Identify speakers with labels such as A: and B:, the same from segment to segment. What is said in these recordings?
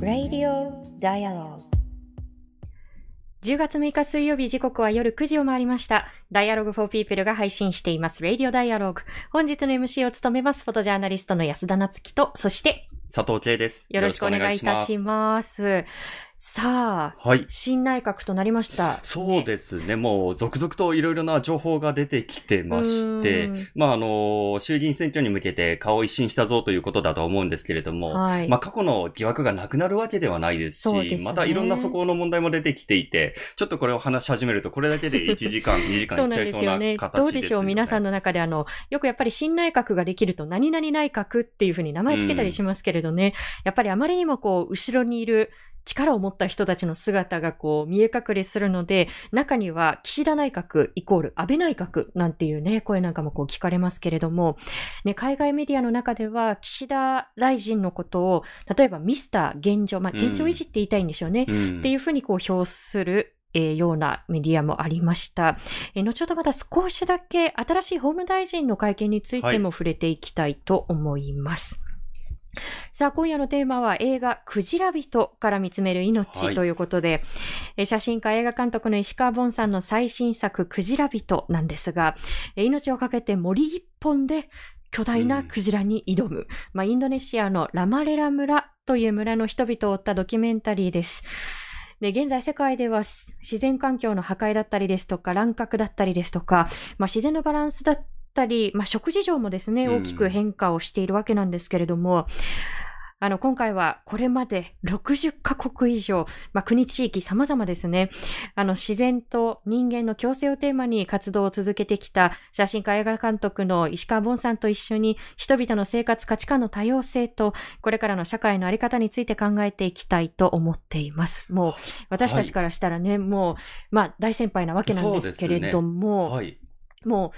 A: Radio Dialogue 10月6日水曜日時刻は夜9時を回りました。Dialogue for People が配信しています Radio Dialogue。本日の MC を務めますフォトジャーナリストの安田夏樹と、そして
B: 佐藤圭です。
A: よろしくお願いいたします。さあ、
B: はい。
A: 新内閣となりました。
B: そうですね。もう続々といろいろな情報が出てきてましてまああの、衆議院選挙に向けて顔を一新したぞということだと思うんですけれども、
A: はい。
B: まあ過去の疑惑がなくなるわけではないですし、
A: すね
B: またいろんなそこの問題も出てきていて、ちょっとこれを話し始めるとこれだけで1時間、2時間いっちゃいそうな。形ですよね。
A: どうでしょう皆さんの中であの、よくやっぱり新内閣ができると何々内閣っていうふうに名前つけたりしますけれどね、やっぱりあまりにもこう、後ろにいる力を持った人たちの姿がこう見え隠れするので、中には岸田内閣イコール安倍内閣なんていうね、声なんかもこう聞かれますけれども、ね、海外メディアの中では岸田大臣のことを、例えばミスター現状、まあ現状維持って言いたいんでしょうね。
B: うん
A: っていうふうにこう評する、えーようなメディアもありました。えー後ほどまた少しだけ新しい法務大臣の会見についても触れていきたいと思います。さあ、今夜のテーマは映画、クジラ人から見つめる命
B: はい。
A: ということで、えー写真家映画監督の石川凡さんの最新作、クジラ人なんですが、えー命をかけて森一本で巨大なクジラに挑む、まあ、インドネシアのラマレラ村という村の人々を追ったドキュメンタリーです。で、現在世界ではす自然環境の破壊だったりですとか、乱獲だったりですとか、まあ、自然のバランスだったり、まあ、食事上もですね、
B: うん
A: 大きく変化をしているわけなんですけれども、あの、今回はこれまで60カ国以上、まあ、国地域様々ですね、あの、自然と人間の共生をテーマに活動を続けてきた写真家映画監督の石川凡さんと一緒に人々の生活価値観の多様性とこれからの社会のあり方について考えていきたいと思っています。もう私たちからしたらね、もう、まあ大先輩なわけなんですけれども、
B: はい。
A: もう、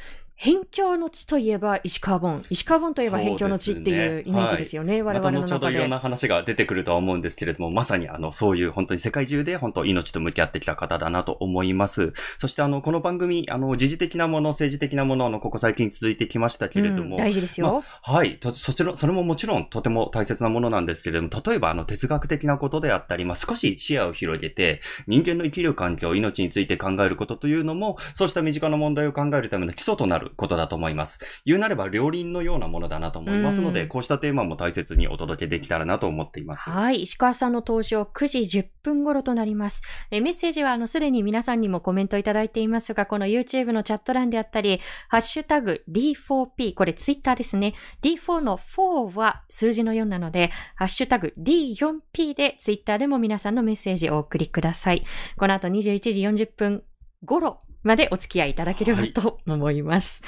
A: 辺境の地といえば石川盆。石川盆といえば辺境の地っていうイメージですよね、我
B: また
A: 々の中で。
B: 後ほどいろんな話が出てくるとは思うんですけれども、まさにあの、そういう本当に世界中で本当命と向き合ってきた方だなと思います。そしてあの、この番組、あの、時事的なもの、政治的なもの、あの、ここ最近続いてきましたけれど
A: うん
B: も、
A: 大事ですよ。
B: はい。とそちら、それももちろんとても大切なものなんですけれども、例えばあの哲学的なことであったり、まあ、少し視野を広げて、人間の生きる環境、命について考えることというのも、そうした身近な問題を考えるための基礎となることだと思います。言うなれば両輪のようなものだなと思いますので、
A: うん
B: こうしたテーマも大切にお届けできたらなと思っています。
A: はい。石川さんの登場9時10分頃となります。えメッセージはあのすでに皆さんにもコメントいただいていますが、この YouTube のチャット欄であったり、ハッシュタグ D4P、これ Twitter ですね。D4 の4は数字の4なので、ハッシュタグ D4P で Twitter でも皆さんのメッセージをお送りください。この後21時40分頃までお付き合いいただければと思います。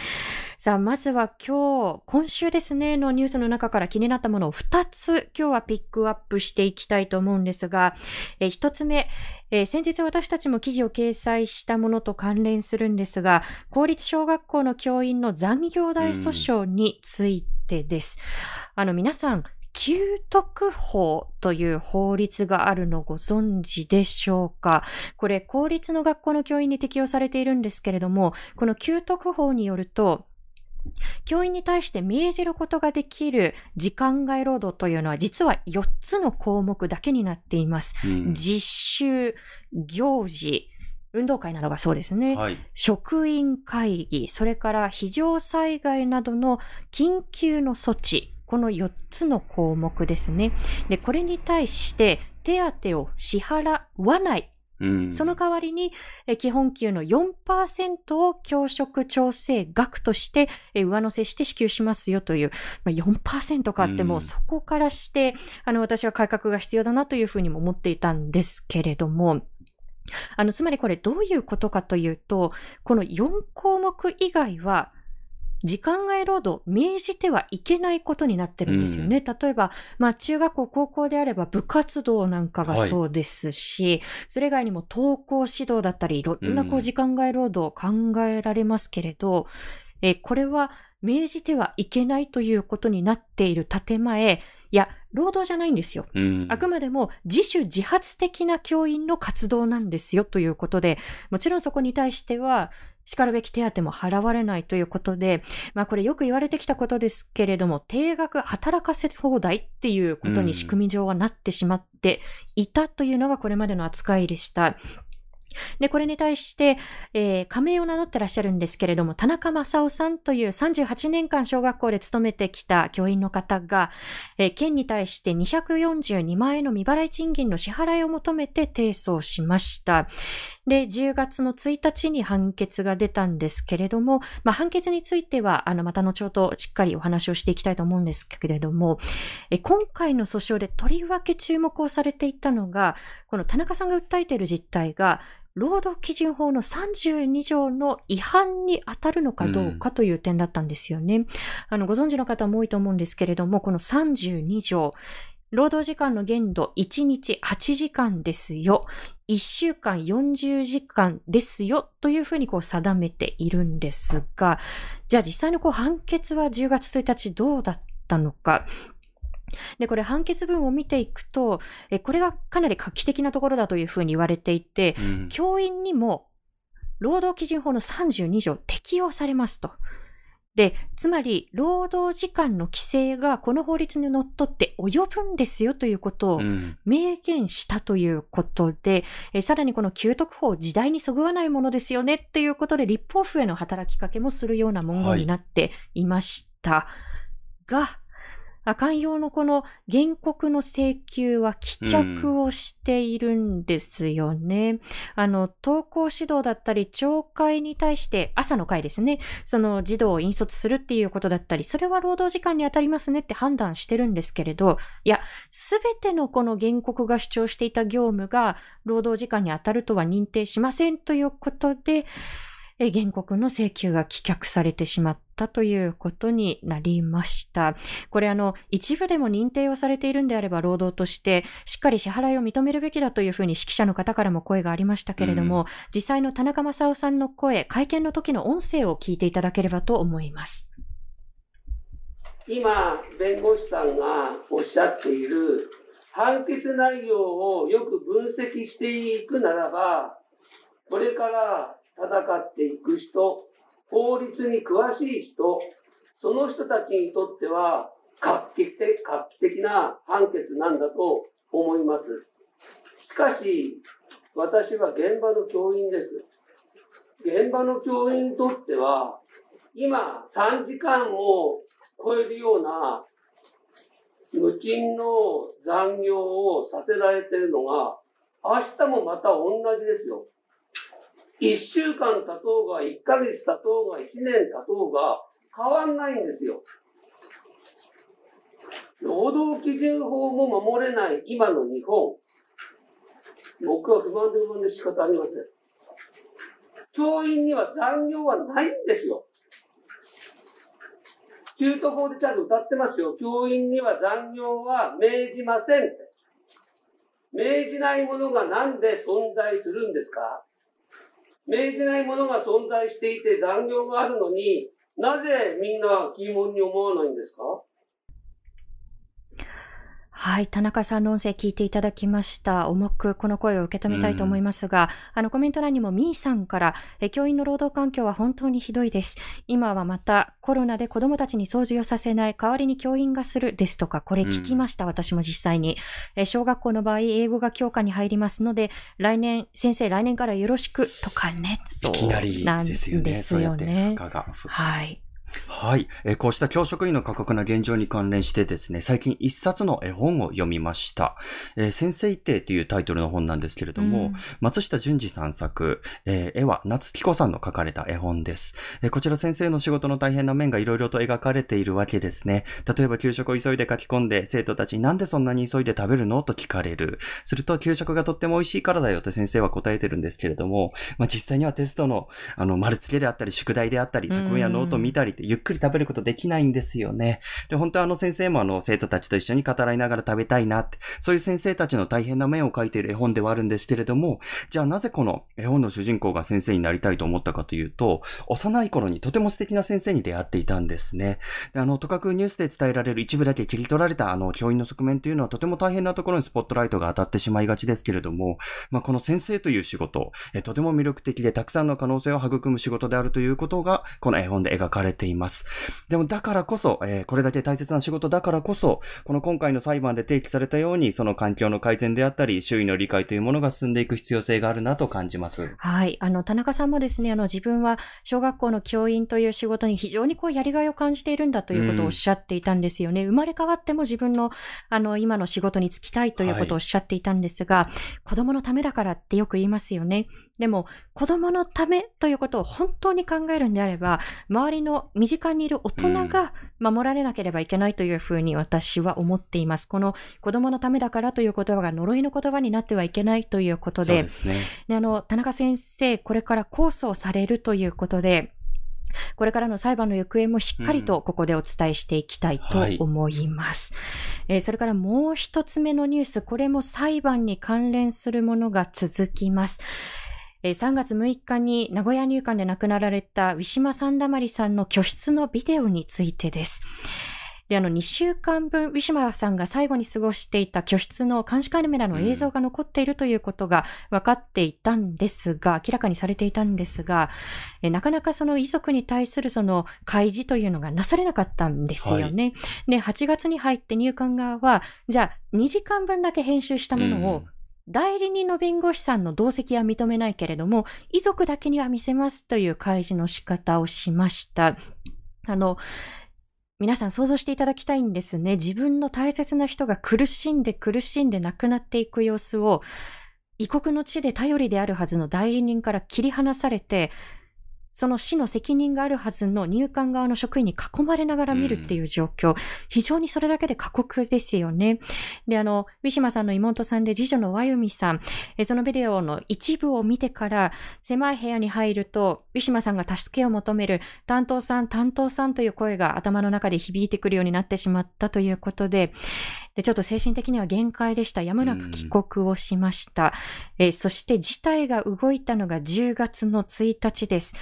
A: さあ、まずは今日、今週ですね、のニュースの中から気になったものを2つ今日はピックアップしていきたいと思うんですが、え1つ目、えー先日私たちも記事を掲載したものと関連するんですが、公立小学校の教員の残業代訴訟についてです。あの、皆さん、給特法という法律があるのご存知でしょうか？これ、公立の学校の教員に適用されているんですけれども、この給特法によると、教員に対して命じることができる時間外労働というのは実は4つの項目だけになっています。
B: うん
A: 実習、行事、運動会などがそうですね。
B: はい。
A: 職員会議、それから非常災害などの緊急の措置、この4つの項目ですね。で、これに対して手当を支払わない。
B: うん。
A: その代わりに、え基本給の4%を教職調整額としてえ上乗せして支給しますよという、まあ、4%かっても
B: う
A: うん。そこからして、あの、私は改革が必要だなというふうにも思っていたんですけれども、あの、つまりこれどういうことかというと、この4項目以外は、時間外労働命じてはいけないことになってるんですよね。例えば、まあ中学校、高校であれば部活動なんかがそうですし、それ以外にも登校指導だったり、いろんなこ
B: う
A: うん時間外労働考えられますけれど、えーこれは命じてはいけないということになっている建前、いや、労働じゃないんですよ。
B: うん
A: あくまでも自主自発的な教員の活動なんですよということで、もちろんそこに対しては叱るべき手当も払われないということで、まあこれよく言われてきたことですけれども、定額働かせ放題っていうことに仕組み上はなってしまっていたというのがこれまでの扱いでした。で、これに対して、えー、仮名を名乗ってらっしゃるんですけれども、田中正夫さんという38年間小学校で勤めてきた教員の方が、えー、県に対して242万円の未払い賃金の支払いを求めて提訴しました。で、10月の1日に判決が出たんですけれども、まあ、判決については、あの、また後ほどしっかりお話をしていきたいと思うんですけれども、え今回の訴訟でとりわけ注目をされていたのが、この田中さんが訴えている実態が、労働基準法の32条の違反に当たるのかどうかという点だったんですよね。うん、あの、ご存知の方も多いと思うんですけれども、この32条、労働時間の限度1日8時間ですよ。1週間40時間ですよ。というふうにこう定めているんですが、じゃあ実際のこう判決は10月1日どうだったのか。で、これ判決文を見ていくと、えこれがかなり画期的なところだというふうに言われていて、うん、教員にも労働基準法の32条適用されますと。で、つまり、労働時間の規制がこの法律にのっとって及ぶんですよということを明言したということで、うん、えさらにこの給特法、時代にそぐわないものですよねっていうことで、立法府への働きかけもするような文言になっていました。はい、が、寛容のこの原告の請求は棄却をしているんですよね。うん、あの、登校指導だったり、懲戒に対して朝の会ですね、その児童を引率するっていうことだったり、それは労働時間に当たりますねって判断してるんですけれど、いや、すべてのこの原告が主張していた業務が労働時間に当たるとは認定しませんということで、原告の請求が棄却されてしまったということになりました。これあの、一部でも認定をされているんであれば労働としてしっかり支払いを認めるべきだというふうに指揮者の方からも声がありましたけれども、うん、実際の田中正夫さんの声、会見の時の音声を聞いていただければと思います。
C: 今、弁護士さんがおっしゃっている判決内容をよく分析していくならば、これから戦っていく人、法律に詳しい人、その人たちにとっては画期的画期的な判決なんだと思います。しかし、私は現場の教員です。現場の教員にとっては、今3時間を超えるような無賃の残業をさせられてるのが、明日もまた同じですよ。1週間経とうが、1ヶ月経とうが、1年経とうが、変わんないんですよ。労働基準法も守れない今の日本。僕は不満で不満で仕方ありません。教員には残業はないんですよ。給特法でちゃんと歌ってますよ。教員には残業は命じません。命じないものがなんで存在するんですか？命じないものが存在していて残業があるのになぜみんな疑問に思わないんですか？
A: はい。田中さんの音声聞いていただきました。重くこの声を受け止めたいと思いますが、あのコメント欄にもみーさんからえ、教員の労働環境は本当にひどいです。今はまたコロナで子供たちに掃除をさせない代わりに教員がするですとか、これ聞きました。私も実際にえ。小学校の場合、英語が教科に入りますので、来年、先生来年からよろしくとかね。
B: いきなりですよね。ですよね。
A: はい。
B: はい、えー、こうした教職員の過酷な現状に関連してですね、最近一冊の絵本を読みました。えー、先生一定というタイトルの本なんですけれども、うん、松下淳二さん作、えー、絵は夏木子さんの描かれた絵本です。えー、こちら先生の仕事の大変な面がいろいろと描かれているわけですね。例えば給食を急いで書き込んで、生徒たちになんでそんなに急いで食べるの？と聞かれる。すると給食がとっても美味しいからだよと先生は答えてるんですけれども、まあ、実際にはテストの、あの、丸付けであったり、宿題であったり、作文やノート見たりてゆっくり食べることできないんですよね。で、本当はあの先生もあの生徒たちと一緒に語らいながら食べたいなって、そういう先生たちの大変な面を書いている絵本ではあるんですけれども、じゃあなぜこの絵本の主人公が先生になりたいと思ったかというと、幼い頃にとても素敵な先生に出会っていたんですね。であの、とかくニュースで伝えられる一部だけ切り取られたあの教員の側面というのはとても大変なところにスポットライトが当たってしまいがちですけれども、まあ、この先生という仕事、えとても魅力的でたくさんの可能性を育む仕事であるということが、この絵本で描かれています。でもだからこそ、えー、これだけ大切な仕事だからこそ、この今回の裁判で提起されたように、その環境の改善であったり、周囲の理解というものが進んでいく必要性があるなと感じます。
A: はい。あの、田中さんもですね、あの、自分は小学校の教員という仕事に非常にこう、やりがいを感じているんだということをおっしゃっていたんですよね。うん、生まれ変わっても自分の、あの、今の仕事に就きたいということをおっしゃっていたんですが、はい、子供のためだからってよく言いますよね。でも、子供のためということを本当に考えるんであれば、周りの身近にいる大人が守られなければいけないというふうに私は思っています。この子供のためだからという言葉が呪いの言葉になってはいけないということで、でね、であの、田中先生、これから控訴されるということで、これからの裁判の行方もしっかりとここでお伝えしていきたいと思います。うんはい、えー、それからもう一つ目のニュース、これも裁判に関連するものが続きます。3月6日に名古屋入管で亡くなられたウィシュマ・サンダマリさんの居室のビデオについてです。で、あの、2週間分、ウィシュマさんが最後に過ごしていた居室の監視カメラの映像が残っているということが分かっていたんですが、明らかにされていたんですが、えなかなかその遺族に対するその開示というのがなされなかったんですよね。はい、で、8月に入って入管側は、じゃあ2時間分だけ編集したものを、代理人の弁護士さんの同席は認めないけれども、遺族だけには見せますという開示の仕方をしました。あの、皆さん想像していただきたいんですね。自分の大切な人が苦しんで苦しんで亡くなっていく様子を、異国の地で頼りであるはずの代理人から切り離されて、その死の責任があるはずの入管側の職員に囲まれながら見るっていう状況、うん、非常にそれだけで過酷ですよね。で、あの、ウィシュマさんの妹さんで次女のワユミさん、えそのビデオの一部を見てから、狭い部屋に入ると、ウィシュマさんが助けを求める、担当さん、担当さんという声が頭の中で響いてくるようになってしまったということで、で、ちょっと精神的には限界でした。やむなく帰国をしました。えー、そして事態が動いたのが10月の1日です。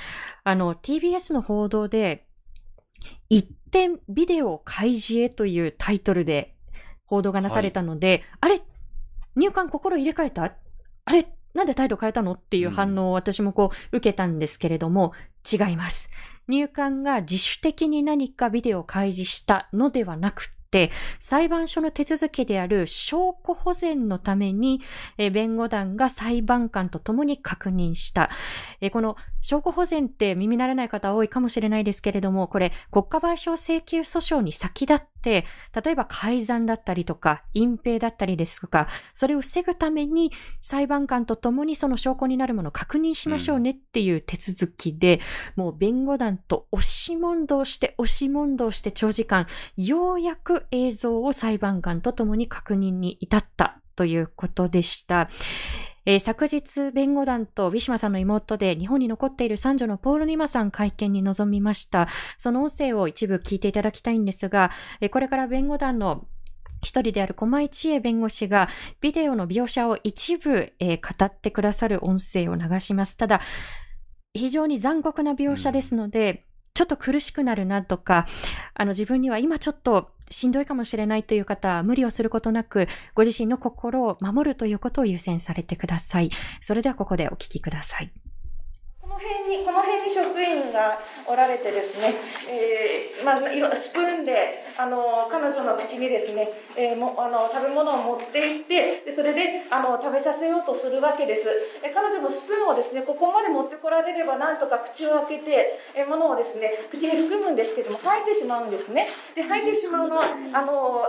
A: あの、TBS の報道で、一点ビデオ開示へというタイトルで報道がなされたので、はい、あれ？入管心入れ替えた？あれ？なんで態度変えたの？っていう反応を私もこう受けたんですけれども、違います。入管が自主的に何かビデオを開示したのではなくて、裁判所の手続きである証拠保全のために、え弁護団が裁判官と共に確認した。えこの証拠保全って耳慣れない方多いかもしれないですけれども、これ国家賠償請求訴訟に先立って、例えば改ざんだったりとか、隠蔽だったりですとか、それを防ぐために裁判官と共にその証拠になるものを確認しましょうねっていう手続きで、うん、もう弁護団と押し問答して押し問答して長時間、ようやく映像を裁判官と共に確認に至ったということでした。えー、昨日、弁護団とウィシュマさんの妹で日本に残っている三女のポール・ニマさん会見に臨みました。その音声を一部聞いていただきたいんですが、えー、これから弁護団の一人である小前千恵弁護士がビデオの描写を一部、えー、語ってくださる音声を流します。ただ、非常に残酷な描写ですので、ちょっと苦しくなるなとか、あの自分には今ちょっとしんどいかもしれないという方は無理をすることなく、ご自身の心を守るということを優先されてください。それではここでお聞きください。
D: の辺にこの辺に職員がおられてですね、えーまあ、スプーンであの彼女の口にですね、えー、もあの食べ物を持っていってでそれであの食べさせようとするわけです、え彼女のスプーンをですねここまで持ってこられればなんとか口を開けて、えものをですね口に含むんですけども吐いてしまうんですね。で吐いてしまうのはあの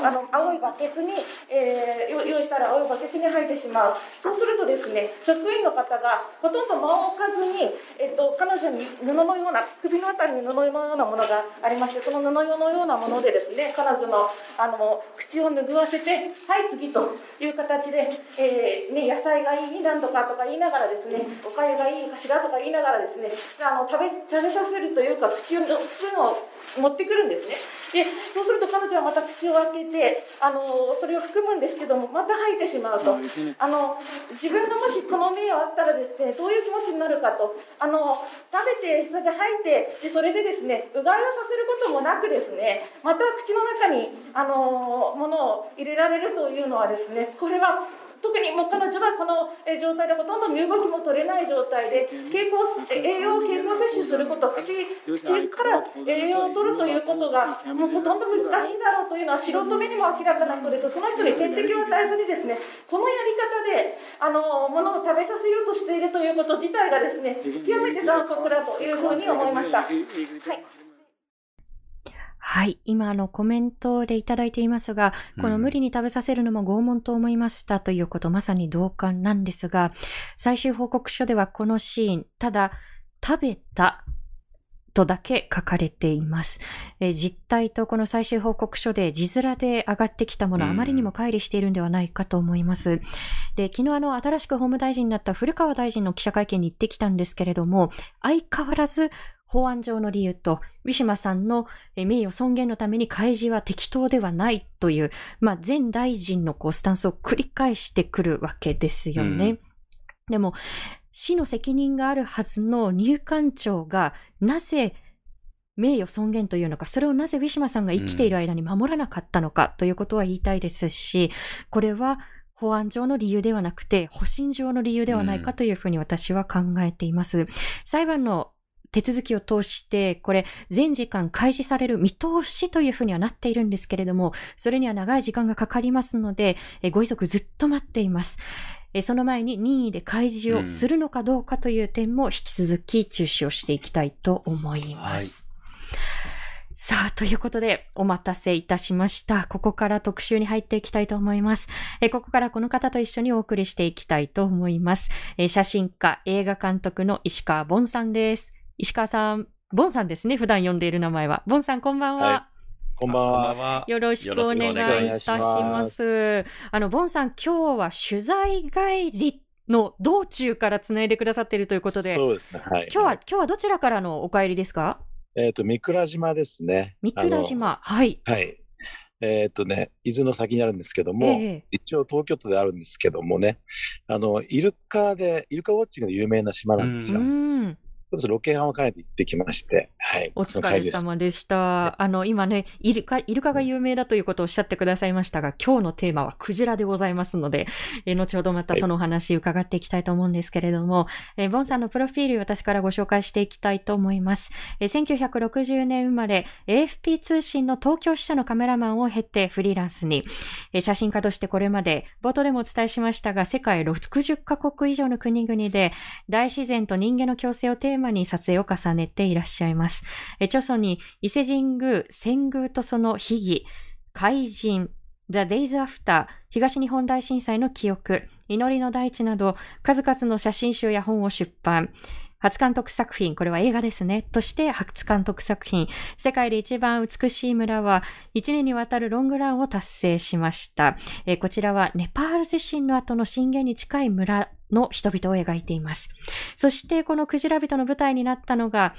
D: あの青いバケツに、えー、用意したら青いバケツに吐いてしまう。そうするとですね職員の方がほとんど間をかずに、えっと、彼女に布のような首のあたりに布のようなものがありましてその布のようなものでですね彼女のあの口を拭わせて「はい次」という形で、えーね、野菜がいいなんとかとか言いながらですねおかゆがいいかしらとか言いながらですねあの食べ食べさせるというか口のスプーンを持ってくるんですね。でそうすると彼女はまた口を開けてあのそれを含むんですけどもまた吐いてしまうとあの自分がもしこの名誉あったらですねどういう気持ちになるかとあの食べてそれで吐いてでそれでですねうがいをさせることもなくですねまた口の中にあのものを入れられるというのはですねこれは特にもう彼女はこの状態でほとんど身動きも取れない状態で経口栄養を経口摂取すること口口から栄養を取るということがもうほとんど難しいだろうというのは素人目にも明らかな人です。その人に点滴を与えずにですねこのやり方であのものを食べさせようとしているということ自体がですね極めて残酷だというふうに思いました。はい
A: はい。今、あの、コメントでいただいていますが、この無理に食べさせるのも拷問と思いましたということ、まさに同感なんですが、最終報告書ではこのシーン、ただ、食べたとだけ書かれています。え実態とこの最終報告書で字面で上がってきたもの、あまりにも乖離しているんではないかと思います。で、昨日あの、新しく法務大臣になった古川大臣の記者会見に行ってきたんですけれども、相変わらず法案上の理由と、ウィシュマさんの名誉尊厳のために開示は適当ではないという、まあ、前大臣のこうスタンスを繰り返してくるわけですよね。うん、でも、市の責任があるはずの入管庁が、なぜ名誉尊厳というのか、それをなぜウィシュマさんが生きている間に守らなかったのかということは言いたいですし、これは法案上の理由ではなくて、保身上の理由ではないかというふうに私は考えています。裁判の手続きを通して、これ、全時間開示される見通しというふうにはなっているんですけれども、それには長い時間がかかりますので、ご遺族ずっと待っています。その前に任意で開示をするのかどうかという点も引き続き注視をしていきたいと思います。はいさあ、ということで、お待たせいたしました。ここから特集に入っていきたいと思います。えここからこの方と一緒にお送りしていきたいと思います。え写真家、映画監督の石川ボンさんです。石川さん、ボンさんですね。普段呼んでいる名前は。ボンさん、こんばんは。はい
E: こんばんは。
A: よろしくお願いいたします。あの、ボンさん、今日は取材帰りの道中からつないでくださっているということで。
E: そうですね。はい。
A: 今日は、今日はどちらからのお帰りですか？
E: えっ、ー、と、三倉島ですね。
A: 三倉島。はい。
E: はい。えっ、ー、とね、伊豆の先にあるんですけども、えー、一応東京都であるんですけどもね、あの、イルカで、イルカウォッチングで有名な島なんですよ。うんとロケハンを兼ねて行ってきまして、はい。
A: お疲れ様でした。あの、今ね、イルカ、イルカが有名だということをおっしゃってくださいましたが、今日のテーマはクジラでございますので、え後ほどまたそのお話伺っていきたいと思うんですけれども、はい、えボンさんのプロフィール私からご紹介していきたいと思います。え1960年生まれ、AFP 通信の東京支社のカメラマンを経てフリーランスに、え写真家としてこれまで、冒頭でもお伝えしましたが、世界60カ国以上の国々で、大自然と人間の共生をテーマーマに撮影を重ねていらっしゃいます。え著書に伊勢神宮、遷宮とその秘儀、怪人、The Days After、東日本大震災の記憶、祈りの大地など、数々の写真集や本を出版。初監督作品、これは映画ですね。として初監督作品、世界で一番美しい村は1年にわたるロングランを達成しました。えー、こちらはネパール地震の後の震源に近い村の人々を描いています。そしてこのクジラ人の舞台になったのが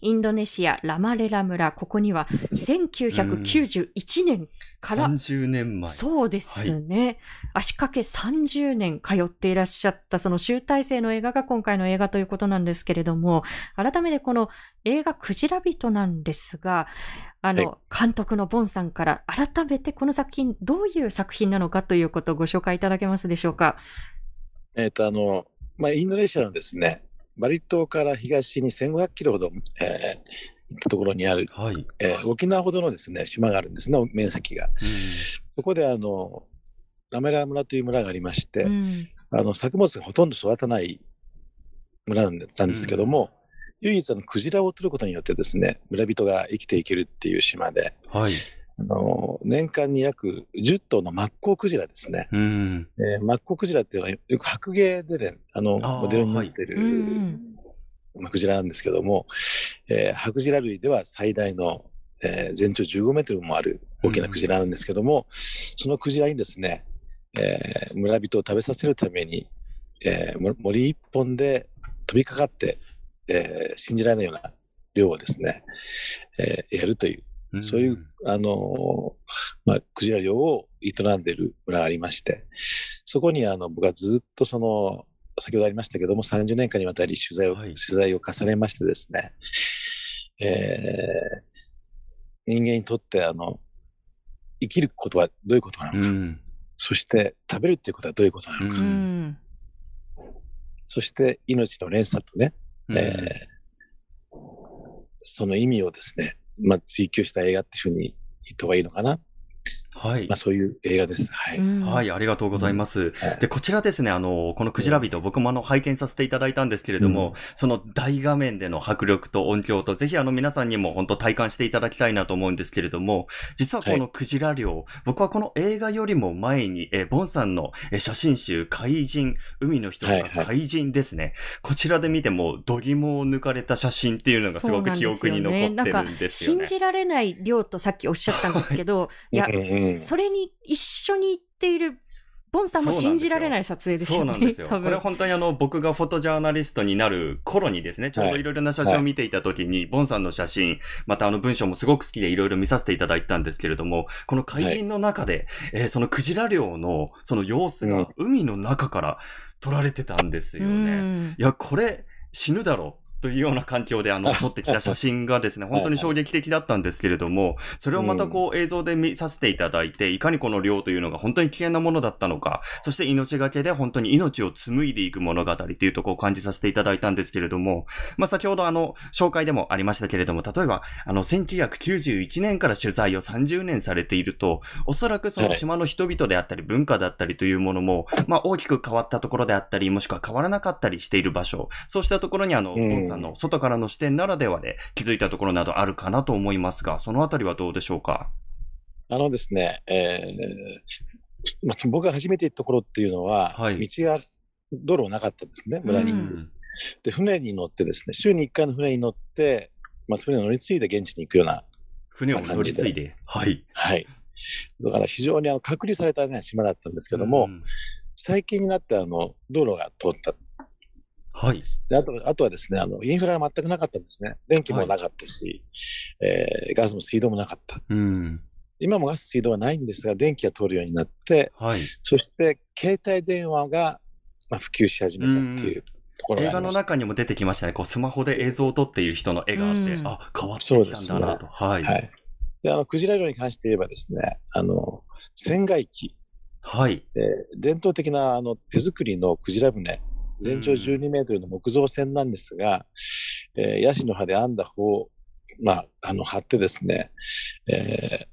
A: インドネシア、ラマレラ村、ここには1991年から、
B: 30年前。
A: そうですね、はい、足掛け30年通っていらっしゃったその集大成の映画が今回の映画ということなんですけれども、改めてこの映画クジラ人なんですが、あの、はい、監督のボンさんから改めてこの作品、どういう作品なのかということをご紹介いただけますでしょうか？
E: えっ、と、あの、まあ、インドネシアのですね、バリ島から東に1500キロほど、えー、行ったところにある、はい。えー、沖縄ほどのですね、島があるんですね、面積が。そこで、あの、ラメラ村という村がありまして、うん、あの、作物がほとんど育たない村なんですけども、うん、唯一あの、クジラを取ることによってですね、村人が生きていけるっていう島で、はい、あの年間に約10頭のマッコウクジラですね。うん、えー、マッコウクジラっていうのはよく白芸でね、あのモデルになってる、はい、まあ、クジラなんですけども、えー、ハクジラ類では最大の、えー、全長15メートルもある大きなクジラなんですけども、うん、そのクジラにですね、えー、村人を食べさせるために、えー、森一本で飛びかかって、えー、信じられないような量をですね、えー、やるという、うん、そういう、あのー、まあ、クジラ漁を営んでいる村がありまして、そこにあの僕はずっとその、先ほどありましたけども、30年間にわたり取材を、はい、取材を重ねましてですね、えー、人間にとってあの、生きることはどういうことなのか、うん、そして食べるっていうことはどういうことなのか、うん、そして命の連鎖とね、うん、えー、その意味をですね、まあ、追求した映画っていうふうに言った方がいいのかな。はい。まあそういう映画です。はい。
B: はい、ありがとうございます。で、こちらですね、あの、このクジラ人、僕もあの、拝見させていただいたんですけれども、うん、その大画面での迫力と音響と、ぜひあの皆さんにも本当体感していただきたいなと思うんですけれども、実はこのクジラ漁、はい、僕はこの映画よりも前に、え、ボンさんの写真集、怪人、海の人が怪人ですね。はいはい、こちらで見ても、度肝を抜かれた写真っていうのがすごく記憶に残ってるんですよね。
A: 信じられない量とさっきおっしゃったんですけど、い や、それに一緒に行っているボンさんも信じられない撮影ですよね。
B: そうなんですよ。これ本当にあの、僕がフォトジャーナリストになる頃にですね、ちょうどいろいろな写真を見ていた時に、はい、ボンさんの写真、またあの文章もすごく好きでいろいろ見させていただいたんですけれども、この怪人の中で、はい、えー、そのクジラ漁のその様子が海の中から撮られてたんですよね。いや、これ死ぬだろう。というような環境であの、撮ってきた写真がですね、本当に衝撃的だったんですけれども、それをまたこう映像で見させていただいて、いかにこの量というのが本当に危険なものだったのか、そして命がけで本当に命を紡いでいく物語というところを感じさせていただいたんですけれども、まあ先ほどあの、紹介でもありましたけれども、例えば、あの、1991年から取材を30年されていると、おそらくその島の人々であったり文化だったりというものも、まあ大きく変わったところであったり、もしくは変わらなかったりしている場所、そうしたところにあの、ボンさんの外からの視点ならではで気づいたところなどあるかなと思いますが、そのあたりはどうでしょうか？
E: あのですね、えーまあ、僕が初めて行ったところっていうのは、はい、道が、道路なかったんですね、村に。うん、で、船に乗ってですね、週に1回の船に乗って、まあ、船に乗り継いで現地に行くような
B: 船を乗り継いで。はい。
E: はい。だから非常にあの隔離された、ね、島だったんですけども、うん、最近になってあの道路が通った。
B: はい。
E: であとあとはですねあの、インフラが全くなかったんですね。電気もなかったし、はい、えー、ガスも水道もなかった。うん今もガス、水道はないんですが、電気が通るようになって、はい、そして携帯電話が、まあ、普及し始めたっていうところ
B: が映画の中にも出てきましたね。こうスマホで映像を撮っている人の絵があって、あ、変わってきたんだなと。ね、はい。はい。
E: で、あの、クジラ漁に関して言えばですね、あの、船外機。
B: はい。
E: 伝統的なあの手作りのクジラ船全長12メートルの木造船なんですが、えー、ヤシの葉で編んだ方を、まあ、あの、張ってですね、えー、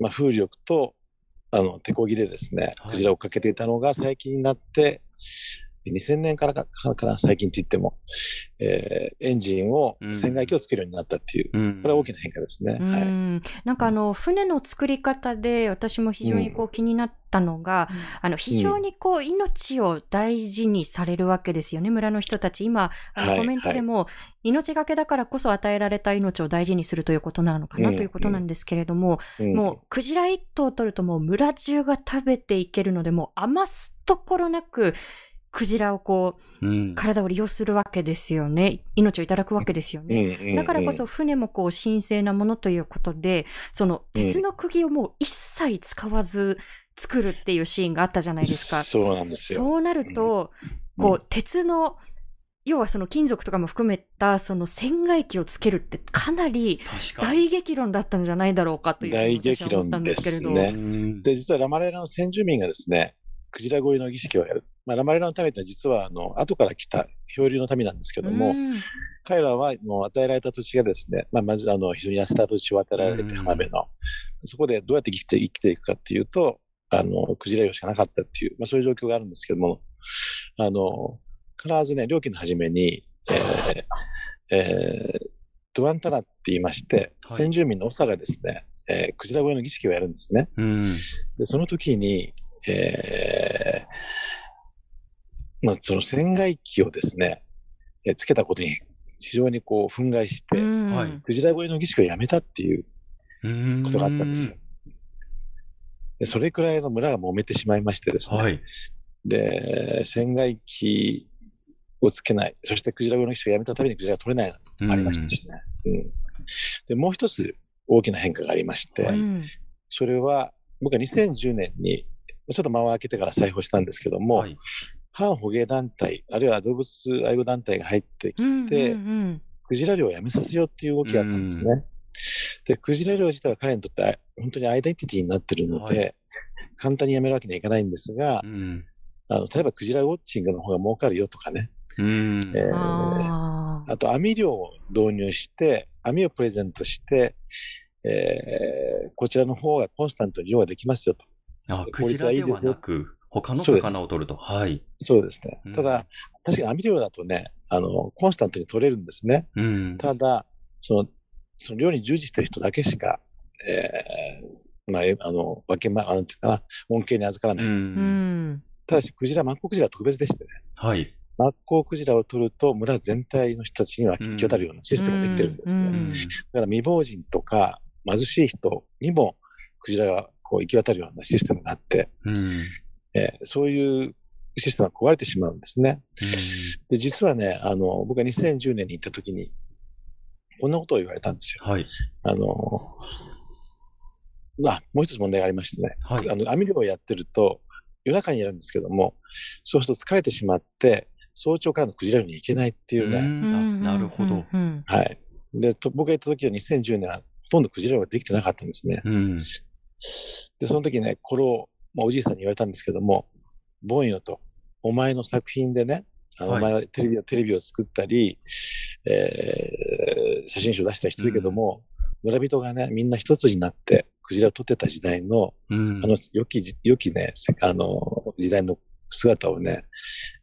E: まあ、風力と、あの、手こぎでですね、クジラをかけていたのが最近になって、2000年からかな、最近って言っても、えー、エンジンを、船外機をつけるようになったっていう、うん、これは大きな変化ですね。はい、
A: なんかあの、船の作り方で私も非常にこう気になったのが、うん、あの、非常にこう、命を大事にされるわけですよね、村の人たち。今、あのコメントでも、はい。はい、命がけだからこそ与えられた命を大事にするということなのかなということなんですけれども、もう、クジラ一頭取るともう村中が食べていけるので、もう余すところなく、クジラをこう、うん、体を利用するわけですよね。命をいただくわけですよね。うんうんうん、だからこそ船もこう神聖なものということで、その鉄の釘をもう一切使わず作るっていうシーンがあったじゃないですか。
E: そうなんですよ。
A: そうなると、こう、鉄の、要はその金属とかも含めたその船外機をつけるってかなり大激論だったんじゃないだろうかという
E: 大激論ですね。で、実はラマレーラの先住民がですね、クジラ越えの儀式をやる。まあ、ラマレラの民って実はあの後から来た漂流の民なんですけども、彼らはもう与えられた土地がですね、まあ、まずあの非常に痩せた土地を与えられて浜辺の、そこでどうやって生きて生きていくかっていうと、あの、クジラ漁しかなかったっていう、まあ、そういう状況があるんですけども、あの、必ずね、料金の初めに、えー、えー、ドワンタナって言いまして、先住民の長がですね、えー、クジラ越えの儀式をやるんですね。でその時に、えー、まあ、その船外機をですね、えつけたことに非常にこう憤慨して、はい、クジラ越えの儀式をやめたっていうことがあったんですよ。でそれくらいの村が揉めてしまいましてですね。はい、で、船外機をつけない、そしてクジラ越えの儀式をやめたためにクジラが取れないなとありましたしね。うん、で、もう一つ大きな変化がありまして、はい、それは僕は2010年にちょっと間を空けてから再訪したんですけども、はい、反捕鯨団体、あるいは動物愛護団体が入ってきて、うんうんうん、クジラ漁をやめさせようっていう動きがあったんですね。うん、で、クジラ漁自体は彼にとって本当にアイデンティティになってるので、はい、簡単にやめるわけにはいかないんですが、うん、あの例えばクジラウォッチングの方が儲かるよとかね、うん。えー、あと網漁を導入して、網をプレゼントして、えー、こちらの方がコンスタントに漁ができますよと。
B: あ、クジラではなく、他の魚を取ると。はい。
E: そうですね。ただ、確かに網漁だとね、あの、コンスタントに取れるんですね。うん、ただ、その、その漁に従事してる人だけしか、えー、まあ、あの、分けま、なんていうかな、恩恵に預からない。うん、ただし、クジラ、マッコウクジラは特別でしてね。はい。マッコウクジラを取ると、村全体の人たちには行き渡るようなシステムができてるんですね。だから未亡人とか貧しい人にもクジラがこう行き渡るようなシステムがあって、うん、えー、そういうシステムが壊れてしまうんですね。うん、で実はね、あの、僕が2010年に行った時に、こんなことを言われたんですよ。はい。あの、あ、もう一つ問題がありましてね。はい。あの、網漁をやってると、夜中にやるんですけども、そうすると疲れてしまって、早朝からのクジラ漁に行けないっていうね。
B: なるほど。
E: はい。で、僕が行った時は2010年はほとんどクジラができてなかったんですね。うん、で、その時ね、これを、まあ、おじいさんに言われたんですけども、ボンよと、お前の作品でね、あの、はい、お前はテレビを、テレビを作ったり、えー、写真集を出したりしてるけども、うん、村人がね、みんな一つになって、クジラを撮ってた時代の、うん、あの、良き、良きね、あの、時代の姿をね、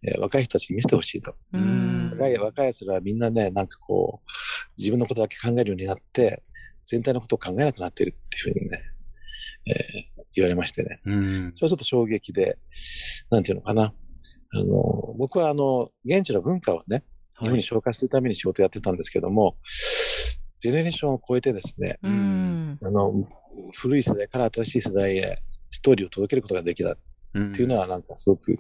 E: えー、若い人たちに見せてほしいと。若い、若い奴らはみんなね、なんかこう、自分のことだけ考えるようになって、全体のことを考えなくなっているっていうふうにね、えー、言われましてね。それはちょっと衝撃で、なんていうのかな。あの、僕はあの、現地の文化をね、日本に紹介するために仕事やってたんですけども、はい、ジェネレーションを超えてですね、あの、古い世代から新しい世代へストーリーを届けることができたっていうのはなんかすごく、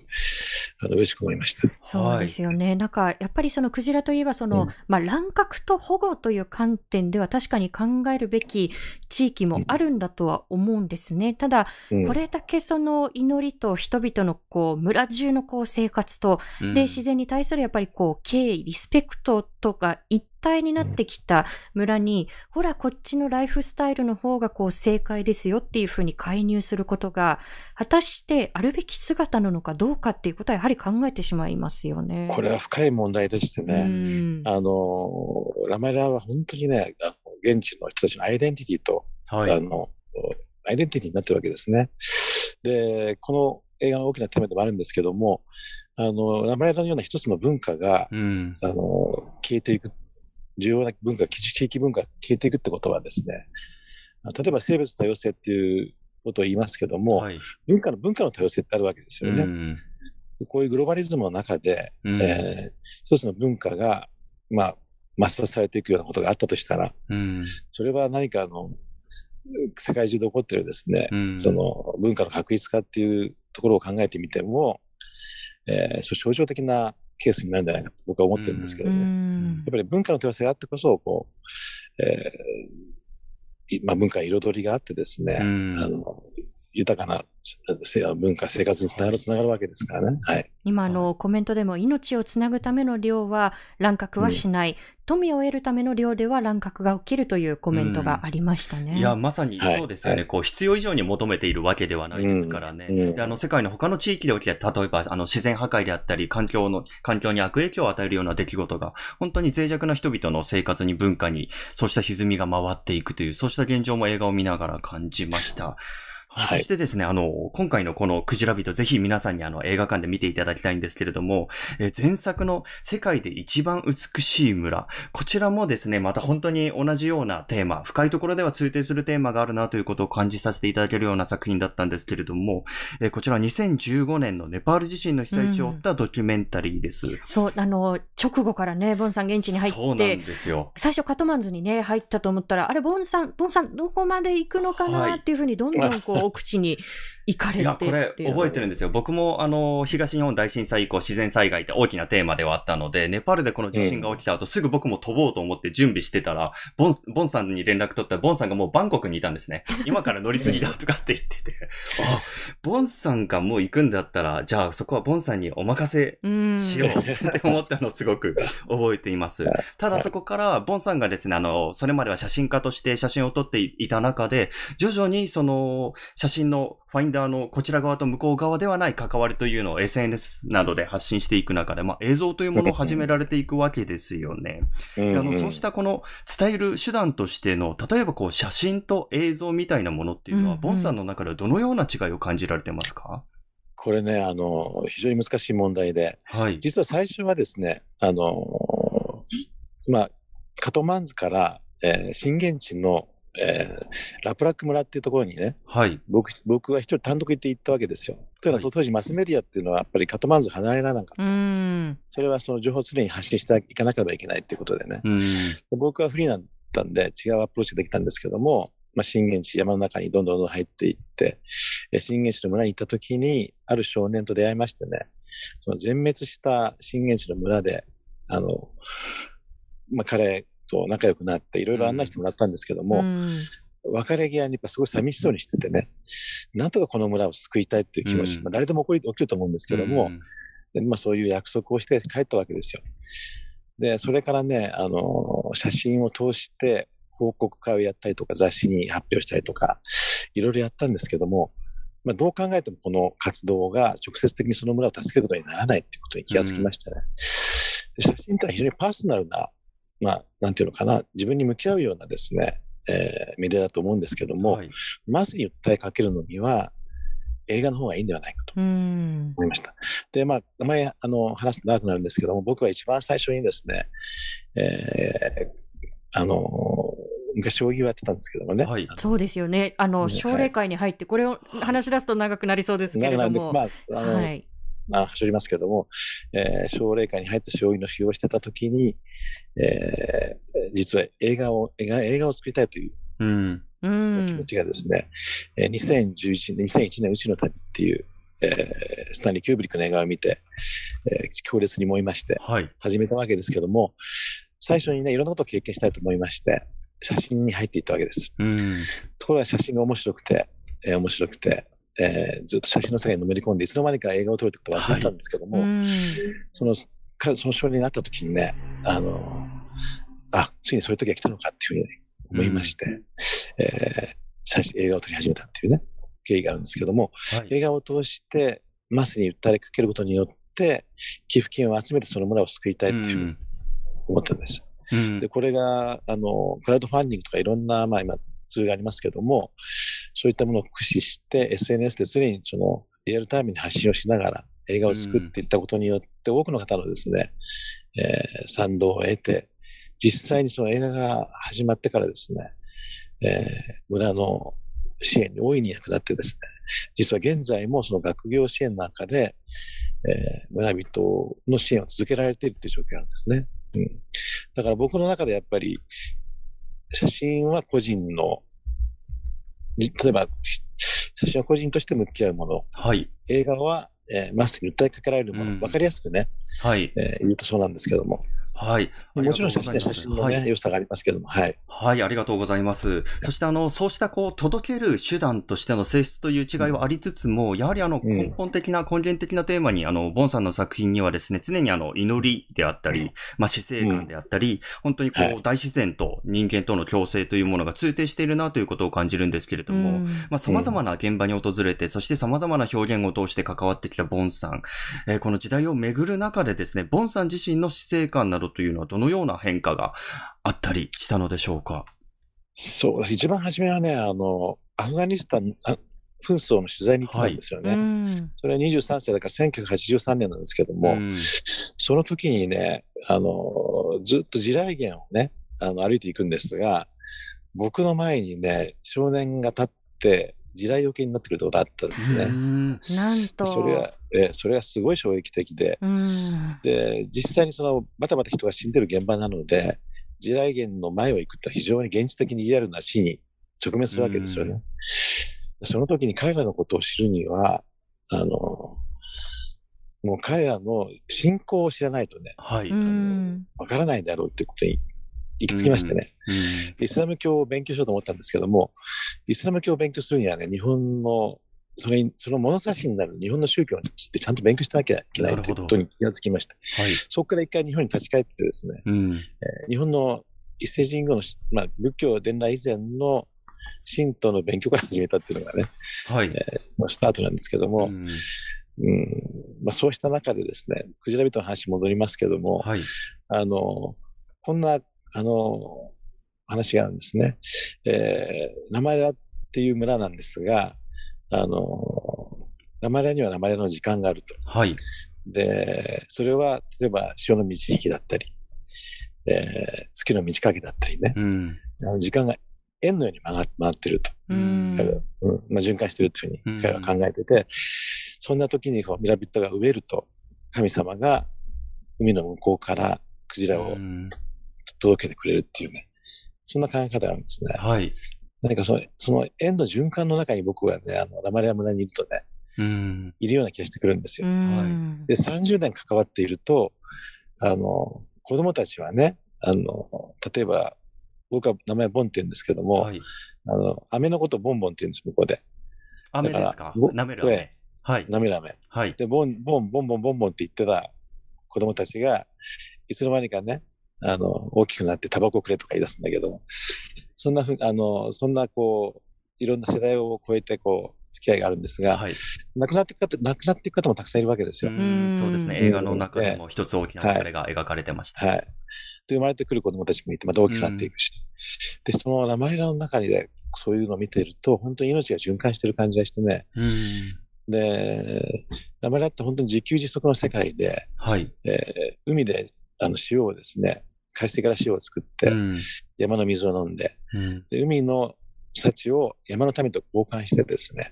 E: あの嬉しく思いました。
A: そうですよね。なんかやっぱりそのクジラといえばその、うん、まあ乱獲と保護という観点では確かに考えるべき地域もあるんだとは思うんですね。ただ、これだけその祈りと人々のこう村中のこう生活と、で自然に対するやっぱりこう敬意、リスペクトとか一体になってきた村に、ほら、こっちのライフスタイルの方がこう正解ですよっていうふうに介入することが、果たしてあるべき姿なのかどうかっていうことはやはり考えてしまいますよね。
E: これは深い問題でしてね、あの、ラマイラは本当にね、あの現地の人たちのアイデンティティと、はい、あの、アイデンティティになってるわけですね。で、この映画の大きなテーマでもあるんですけども、あの、ラマイラのような一つの文化が、うん、あの、消えていく重要な文化、地域文化が消えていくってことはですね、例えば生物多様性っていうことを言いますけども、はい、文化の、文化の多様性ってあるわけですよね。うん、こういうグローバリズムの中で、うん、えー、一つの文化が、まあ、抹殺されていくようなことがあったとしたら、うん、それは何かあの、世界中で起こってるですね、うん、その文化の確立化っていうところを考えてみても、えー、そう象徴的なケースになるんじゃないかと僕は思ってるんですけどね。やっぱり文化の多様性があってこそ、こう、えー、まあ文化彩りがあってですね、あの、豊かな文化、生活につながる、つながるわけですからね。はい。
A: 今、の、コメントでも、命をつなぐための漁は乱獲はしない、うん、富を得るための漁では乱獲が起きるというコメントがありましたね。
B: うん、いや、まさにそうですよね、はい、こう、必要以上に求めているわけではないですからね。うん、であの、世界の他の地域で起きた、例えば、あの、自然破壊であったり、環境の、環境に悪影響を与えるような出来事が、本当に脆弱な人々の生活に文化に、そうした歪みが回っていくという、そうした現状も映画を見ながら感じました。はい、そしてですね、あの、今回のこのクジラ人、ぜひ皆さんにあの映画館で見ていただきたいんですけれども、え前作の世界で一番美しい村、こちらもですね、また本当に同じようなテーマ、深いところでは通底するテーマがあるなということを感じさせていただけるような作品だったんですけれども、えこちら2015年のネパール地震の被災地を追ったドキュメンタリーです。うん、
A: そう、あの、直後からね、ボンさん現地に入って、そうなんですよ。最初カトマンズにね、入ったと思ったら、あれ、ボンさん、ボンさん、どこまで行くのかなっていうふうに、どんどんこう、奥地に行かれていや、
B: これ、覚えてるんですよ。僕も、あの、東日本大震災以降、自然災害って大きなテーマではあったので、ネパールでこの地震が起きた後、うん、すぐ僕も飛ぼうと思って準備してたら、ボン、ボンさんに連絡取ったら、ボンさんがもうバンコクにいたんですね。今から乗り継ぎだとかって言ってて、あ、ボンさんがもう行くんだったら、じゃあそこはボンさんにお任せしようって思ったのをすごく覚えています。ただそこから、ボンさんがですね、あの、それまでは写真家として写真を撮っていた中で、徐々にその写真のファインダーのこちら側と向こう側ではない関わりというのを SNS などで発信していく中で、まあ、映像というものを始められていくわけですよね。あのそうしたこの伝える手段としての、例えばこう写真と映像みたいなものっていうのは、ボンさんの中ではどのような違いを感じられてますか？
E: これね、あの、非常に難しい問題で、はい、実は最初はですね、あの、まあ、カトマンズから、えー、震源地のえー、ラプラック村っていうところにね、はい、僕僕は一人単独行って行ったわけですよ。というのは、当時マスメディアっていうのはやっぱりカトマンズ離れられなかった。それはその情報を常に発信していかなければいけないっていうことでね。で僕はフリーだったんで違うアプローチができたんですけども、まあ、震源地、山の中にどんどんどん入っていって、震源地の村に行った時に、ある少年と出会いましてね、その全滅した震源地の村で、あの、まあ、彼と仲良くなって、いろいろ案内してもらったんですけども、うん、別れ際にやっぱすごい寂しそうにしててね、なんとかこの村を救いたいっていう気持ち、うん、まあ、誰でも起きると思うんですけども、でまあ、そういう約束をして帰ったわけですよ。で、それからね、あの、写真を通して報告会をやったりとか、雑誌に発表したりとか、いろいろやったんですけども、まあ、どう考えてもこの活動が直接的にその村を助けることにならないっていうことに気がつきましたね。うん、写真ってのは非常にパーソナルなまあ、なんていうのかな、自分に向き合うようなですね、えー、メディアだと思うんですけども、はい、まずに訴えかけるのには、映画の方がいいんではないかと思いました。で、まあ、あまりあの話すと長くなるんですけども、僕は一番最初にですね、えー、あの、昔将棋をやってたんですけどもね。はい、
A: そうですよね。あの、奨励会に入って、これを話し出すと長くなりそうですけれども。まあ、あの、はい
E: まあ、走りますけども、えー、奨励会に入って将棋の修行をしてた時に、えー、実は映画を、映画映画を作りたいという、うん、気持ちがですね、えー、2011年、2001年、うちの旅っていう、えー、スタンリー・キューブリックの映画を見て、えー、強烈に思いまして、始めたわけですけども、はい、最初にね、いろんなことを経験したいと思いまして、写真に入っていったわけです。うん、ところが写真が面白くて、えー、面白くて、えー、ずっと写真の世界にのめり込んで、いつの間にか映画を撮るってことを忘れたんですけども、はい、その、その少年になった時にね、あの、あ、ついにそういう時が来たのかっていうふうに思いまして、うん、えー、最初映画を撮り始めたっていうね、経緯があるんですけども、はい、映画を通して、マスに訴えかけることによって、寄付金を集めてその村を救いたいっていうふうに思ったんです。うん、で、これが、あの、クラウドファンディングとかいろんな、まあ今、ツールがありますけども、そういったものを駆使して、SNS で常にそのリアルタイムに発信をしながら映画を作っていったことによって、多くの方のですね、えー、賛同を得て、実際にその映画が始まってからですね、えー、村の支援に大いに役立ってですね、実は現在もその学業支援なんかで、えー、村人の支援を続けられているという状況があるんですね。うん、だから僕の中でやっぱり、写真は個人の例えば、写真は個人として向き合うもの。はい。映画は、えー、マスクに訴えかけられるもの。わ、うん、かりやすくね。はい。えー、言うとそうなんですけども。はい。もちろん写真のね、はい、良さがありますけども、はい。
B: はい、ありがとうございます。そして、あの、そうした、こう、届ける手段としての性質という違いはありつつも、うん、やはり、あの、根本的な、根源的なテーマに、あの、ボンさんの作品にはですね、常にあの、祈りであったり、まあ、死生観であったり、うん、本当にこう、はい、大自然と人間との共生というものが通底しているなということを感じるんですけれども、うん、まあ、様々な現場に訪れて、そして様々な表現を通して関わってきたボンさん、えー、この時代を巡る中でですね、ボンさん自身の死生観などというのはどのようなな変化があったりしたのでしょうか？
E: そうです。一番初めはね、あの、アフガニスタン、紛争の取材に来たんですよね。はい、それは23歳だから1983年なんですけども、うん、その時にね、あの、ずっと地雷原をね、あの歩いていくんですが、僕の前にね、少年が立って、地雷よけになってくることがあったんですね。
A: なんと。
E: それは、えそれはすごい衝撃的で、で、実際にその、バタバタ人が死んでる現場なので、地雷原の前を行くと非常に現実的にリアルな死に直面するわけですよね。その時に彼らのことを知るには、あの、もう彼らの信仰を知らないとね、はい。わからないだろうってことに行き着きましてね、イスラム教を勉強しようと思ったんですけども、イスラム教を勉強するにはね、日本の、それその物差しになる日本の宗教についてちゃんと勉強しなきゃいけないということに気がつきました。はい、そこから一回日本に立ち返ってですね、うん、えー、日本の一世神宮の、まあ、仏教伝来以前の神道の勉強から始めたっていうのがね、はい。えー、そのスタートなんですけども、うん。うん。まあ、そうした中でですね、クジラ人の話戻りますけども、はい、あの、こんなあの、話があるんですね。えー、名前っていう村なんですが、あの、名前には名前の時間があると。はい。で、それは、例えば、潮の満ち引きだったり、えー、月の満ち欠けだったりね。うん、あの時間が円のように回回ってると。うん、うんまあ、循環してるというふうに彼は考えてて、そんな時にこうミラビットが飢えると、神様が海の向こうからクジラを届けてくれるっていうね、そんな考え方があるんですね。はい。何かその、その円の循環の中に僕はね、あの、ラマリア村にいるとね、うん、いるような気がしてくるんですよ。はい。で、30年関わっていると、あの、子供たちはね、あの、例えば、僕は名前ボンって言うんですけども、はい、あの、飴のことボンボンって言うんです、向こうで。
B: 飴ですか？舐める飴。
E: はい。舐める飴。はい。で、ボン、ボン、ボンボンボンボンって言ってた子供たちが、いつの間にかね、あの、大きくなってタバコくれとか言い出すんだけど、そんなふう、あの、そんなこう、いろんな世代を超えてこう、付き合いがあるんですが、はい、亡くなっていく方、亡くなっていく方もたくさんいるわけですよ。う
B: そうですね。映画の中でも一つ大きな流れが描かれてました。はい。
E: で、生まれてくる子供たちもいて、また大きくなっていくし。で、その名前の中にね、そういうのを見ていると、本当に命が循環してる感じがしてね。で、名前だって本当に自給自足の世界で、はい。えー、海であの塩をですね、海水から塩を作って、山の水を飲んで、うん、で海の幸を山の民と交換してですね、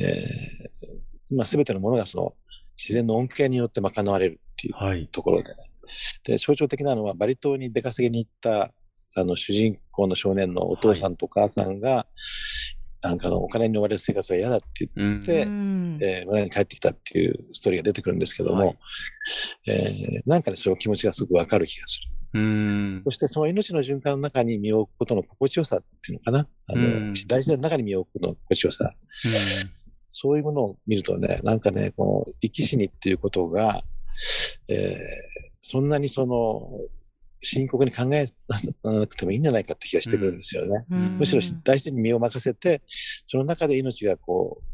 E: えー、まあ、全てのものがその自然の恩恵によって賄われるっていうところで、はい、で、象徴的なのはバリ島に出稼ぎに行ったあの主人公の少年のお父さんとお母さんが、はい、なんかのお金に追われる生活が嫌だって言って、うん、えー、村に帰ってきたっていうストーリーが出てくるんですけども、はい、えー、なんかね、その気持ちがすごくわかる気がする。そしてその命の循環の中に身を置くことの心地よさっていうのかな。あの、大自然の中に身を置くことの心地よさ。そういうものを見るとね、なんかね、この生き死にっていうことが、えー、そんなにその、深刻に考えなくてもいいんじゃないかって気がしてくるんですよね。うん、むしろ大自然に身を任せて、その中で命がこう、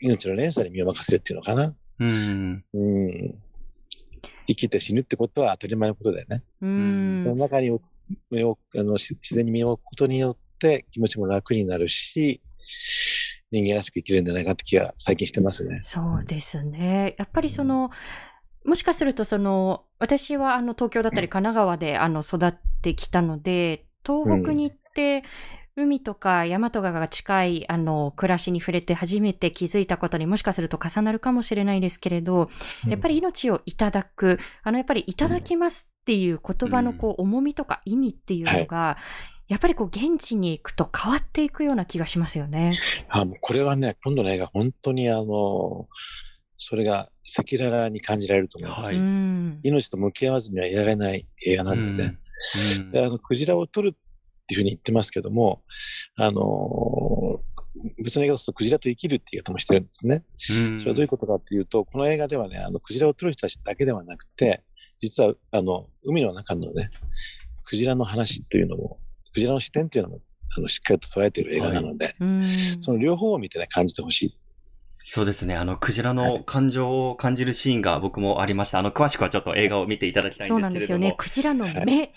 E: 命の連鎖に身を任せるっていうのかな。うん。うん生きて死ぬってことは当たり前のことだよね。うん。その中に身をあの自然に身を置くことによって気持ちも楽になるし、人間らしく生きるんじゃないかって気が最近してますね。
A: そうですね。やっぱりその、もしかするとその、私はあの東京だったり神奈川であの育ってきたので、東北に行って、海とか山とかが近い、あの、暮らしに触れて初めて気づいたことにもしかすると重なるかもしれないですけれど、やっぱり命をいただく、あの、やっぱりいただきますっていう言葉のこう、重みとか意味っていうのが、やっぱりこう、現地に行くと変わっていくような気がしますよね。
E: あ、もうこれはね、今度の映画、本当にあの、それが赤裸々に感じられると思います。はい、命と向き合わずにはいられない映画なんでね。うん、であのクジラを撮るっていうふうに言ってますけども、あのー、別の映画ですと、クジラと生きるって言い方もしてるんですね。それはどういうことかっていうと、この映画ではね、あの、クジラを撮る人たちだけではなくて、実は、あの、海の中のね、クジラの話っていうのも、クジラの視点っていうのも、あの、しっかりと捉えている映画なので、はい、その両方を見てね、感じてほしい。
B: そうですね。あの、クジラの感情を感じるシーンが僕もありました。あの、詳しくはちょっと映画を見ていただきたいんですけれども。そうなんですよね。
A: クジラの目、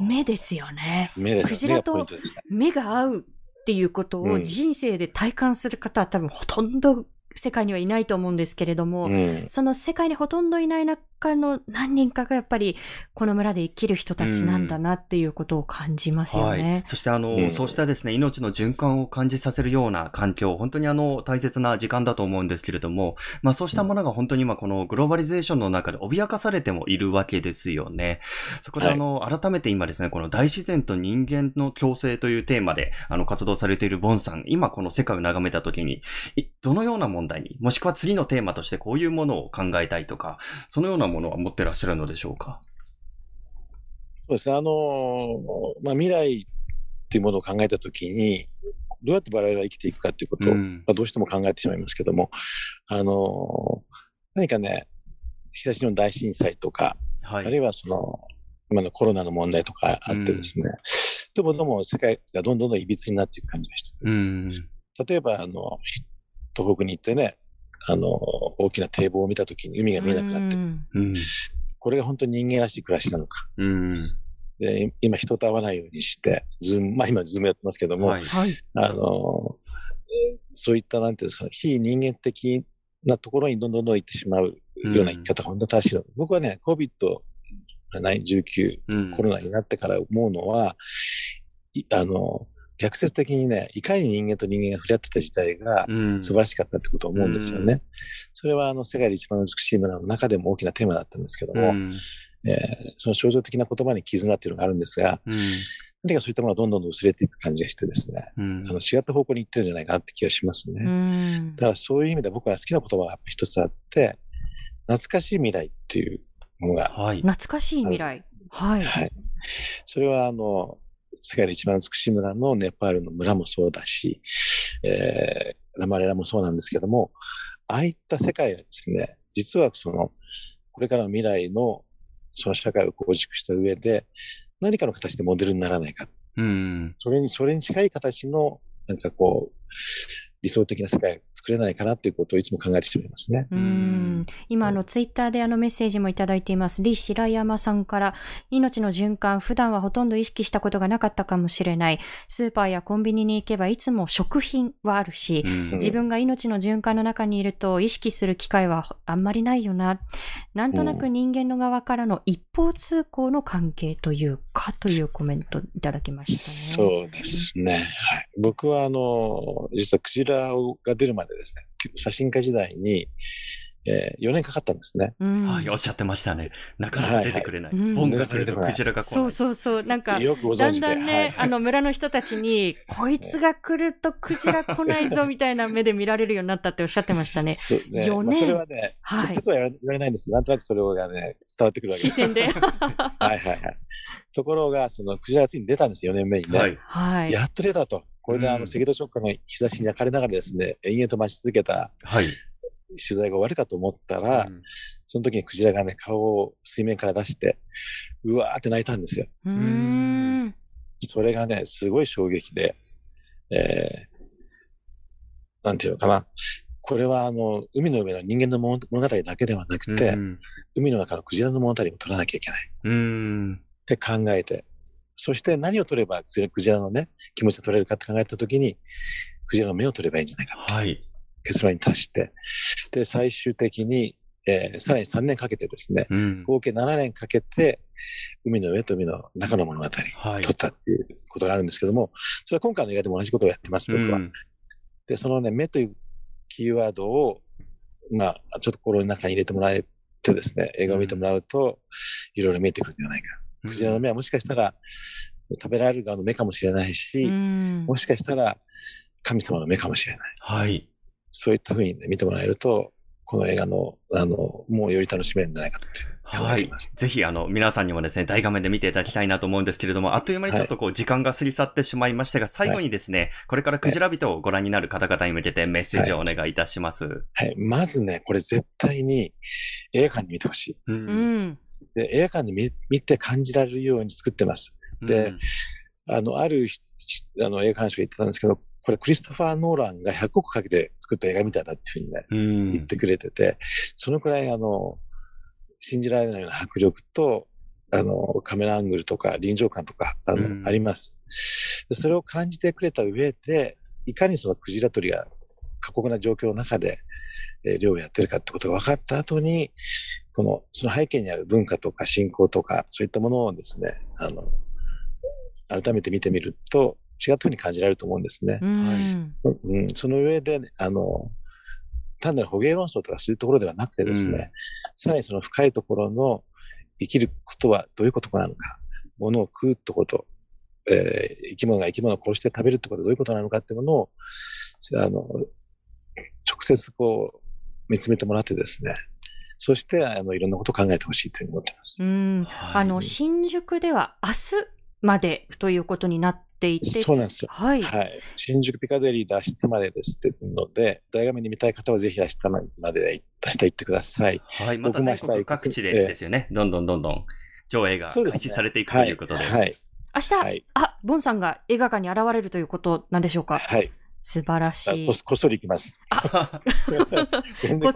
A: 目ですよね。クジラと目が合うっていうことを人生で体感する方は多分ほとんど世界にはいないと思うんですけれども、うん、その世界にほとんどいない中の何人かがやっぱりこの村で生きる人たちなんだなっていうことを感じますよね。はい、
B: そしてあの、うん、そうしたですね、命の循環を感じさせるような環境、本当にあの大切な時間だと思うんですけれども、まあそうしたものが本当に今このグローバリゼーションの中で脅かされてもいるわけですよね。そこであの、はい、改めて今ですね、この大自然と人間の共生というテーマであの活動されているボンさん、今この世界を眺めたときに、どのような問題に、もしくは次のテーマとしてこういうものを考えたいとか、そのようなものは持ってらっしゃるのでしょうか？
E: そうですね、あのまあ、未来っていうものを考えたときに、どうやって我々が生きていくかっていうことを、うん、まあ、どうしても考えてしまいますけども、あの何かね、東日本大震災とか、はい、あるいはその、今のコロナの問題とかあってですね、うん、どうもどうも世界がどんどんどんいびつになっていく感じがした。うん、例えば、あの、東北に行ってね、あの、大きな堤防を見たときに海が見えなくなって、うん、これが本当に人間らしい暮らしなのか。うん、で今、人と会わないようにして、ズーム、まあ今、ズームやってますけども、はい、あの、そういった、なんていうんですか、非人間的なところにどんどんどん行ってしまうような生き方、うん、本当正しいの。僕はね、COVID-19、うん、コロナになってから思うのは、あの、逆説的にね、いかに人間と人間が触れ合ってた時代が素晴らしかったってことを思うんですよね。うん、それはあの世界で一番美しい村の中でも大きなテーマだったんですけども、うん、えー、その象徴的な言葉に絆っていうのがあるんですが、うん、何かそういったものがどんどん薄れていく感じがしてですね、うん、あの違った方向に行ってるんじゃないかなって気がしますね。うん、だからそういう意味で僕は好きな言葉が一つあって、懐かしい未来っていうものが。
A: はい、懐かしい未来。はい。はい。
E: それはあの、世界で一番美しい村のネパールの村もそうだし、えー、ラマレラもそうなんですけども、ああいった世界はですね、実はその、これからの未来のその社会を構築した上で、何かの形でモデルにならないか。うん。それに、それに近い形の、なんかこう、理想的な世界が作れないかなっていうことをいつも考えてしまいますね。う
A: ん今、あの、ツイッターであのメッセージもいただいています。李白山さんから、命の循環、普段はほとんど意識したことがなかったかもしれない。スーパーやコンビニに行けばいつも食品はあるし、自分が命の循環の中にいると意識する機会はあんまりないよな。なんとなく人間の側からの一方通行の関係というか、というコメントいただきました
E: ね。そうですね。はい。僕はあの、実はクジラが出るまでですね、写真家時代に、えー、4年かかったんですね。
B: はい、おっしゃってましたね。なかなか出てくれない。はいはい、ボンが出るとクジラが来ない。
A: そうそうそう。なんか、だんだんね、はい、あの村の人たちに、こいつが来るとクジラ来ないぞみたいな目で見られるようになったっておっしゃってましたね。ね4年、まあ、
E: それはね、はい、直接は言われないんですけど、なんとなくそれがね、伝わってくるわけ
A: です。視線で。はい
E: はいはい。ところが、そのクジラがついに出たんですよ、4年目にね。はい。やっと出たと。これであの、赤道直下の日差しに焼かれながらですね、延々と待ち続けた、はい。取材が終わるかと思ったら、うん、その時にクジラがね、顔を水面から出して、うわーって泣いたんですよ。うん。それがね、すごい衝撃で、えー、なんていうのかな。これはあの、海の上の人間の物語だけではなくて、うん、海の中のクジラの物語も取らなきゃいけない。うん。って考えて、そして何を取ればクジラのね、気持ちが取れるかって考えたときに、クジラの目を取ればいいんじゃないかはい。結論に達して、で、最終的に、えー、さらに3年かけてですね、うん、合計7年かけて、海の上と海の中の物語、はい、撮ったっていうことがあるんですけども、それは今回の映画でも同じことをやってます、僕は。うん、で、そのね、目というキーワードを、まあ、ちょっと心の中に入れてもらえてですね、映画を見てもらうと、いろいろ見えてくるんじゃないか。クジラの目はもしかしたら、食べられる側の目かもしれないし、もしかしたら神様の目かもしれない。はい。そういったふうに、ね、見てもらえると、この映画の、あの、もうより楽しめるんじゃないかっていう考えています。
B: はい。ぜひ、あの、皆さんにもですね、大画面で見ていただきたいなと思うんですけれども、あっという間にちょっとこう、時間が過ぎ去ってしまいましたが、最後にですね、はい、これからクジラ人をご覧になる方々に向けてメッセージをお願いいたします。はい。
E: はい、まずね、これ絶対に映画館に見てほしい。うん。で、映画館で見見て感じられるように作ってます。で、うん、あの、あるあの映画監修が言ってたんですけど、これクリストファー・ノーランが100億かけて作った映画みたいだっていうふうにね、言ってくれてて、そのくらいあの、信じられないような迫力と、あの、カメラアングルとか臨場感とか、あの、あります。でそれを感じてくれた上で、いかにそのクジラ取りが過酷な状況の中で、えー、漁をやってるかってことが分かった後に、この、その背景にある文化とか信仰とか、そういったものをですね、あの、改めて見てみると、違ったふうに感じられると思うんですね。うん、うん、その上で、あの、単なる捕鯨論争とかそういうところではなくてですね、うん、さらにその深いところの生きることはどういうことなのか、物を食うってこと、えー、生き物が生き物を殺して食べるってことはどういうことなのかっていうものを、あの、直接こう、見つめてもらってですね、そして、あの、いろんなことを考えてほしいというふうに思ってます。
A: うん。あの、新宿では明日までということになっていて。
E: そうなんですよ。はい。はい。新宿ピカデリーで明日までですってので、大画面で見たい方はぜひ明日まで、明日行ってください。
B: はい。また全国各地でですよね。どんどんどんどん上映が開始されていくということで。
E: はい。
A: 明日、はい、あ、ボンさんが映画館に現れるということなんでしょうか？
E: はい。
A: 素晴らしい。
E: こっそり行きます。
A: こ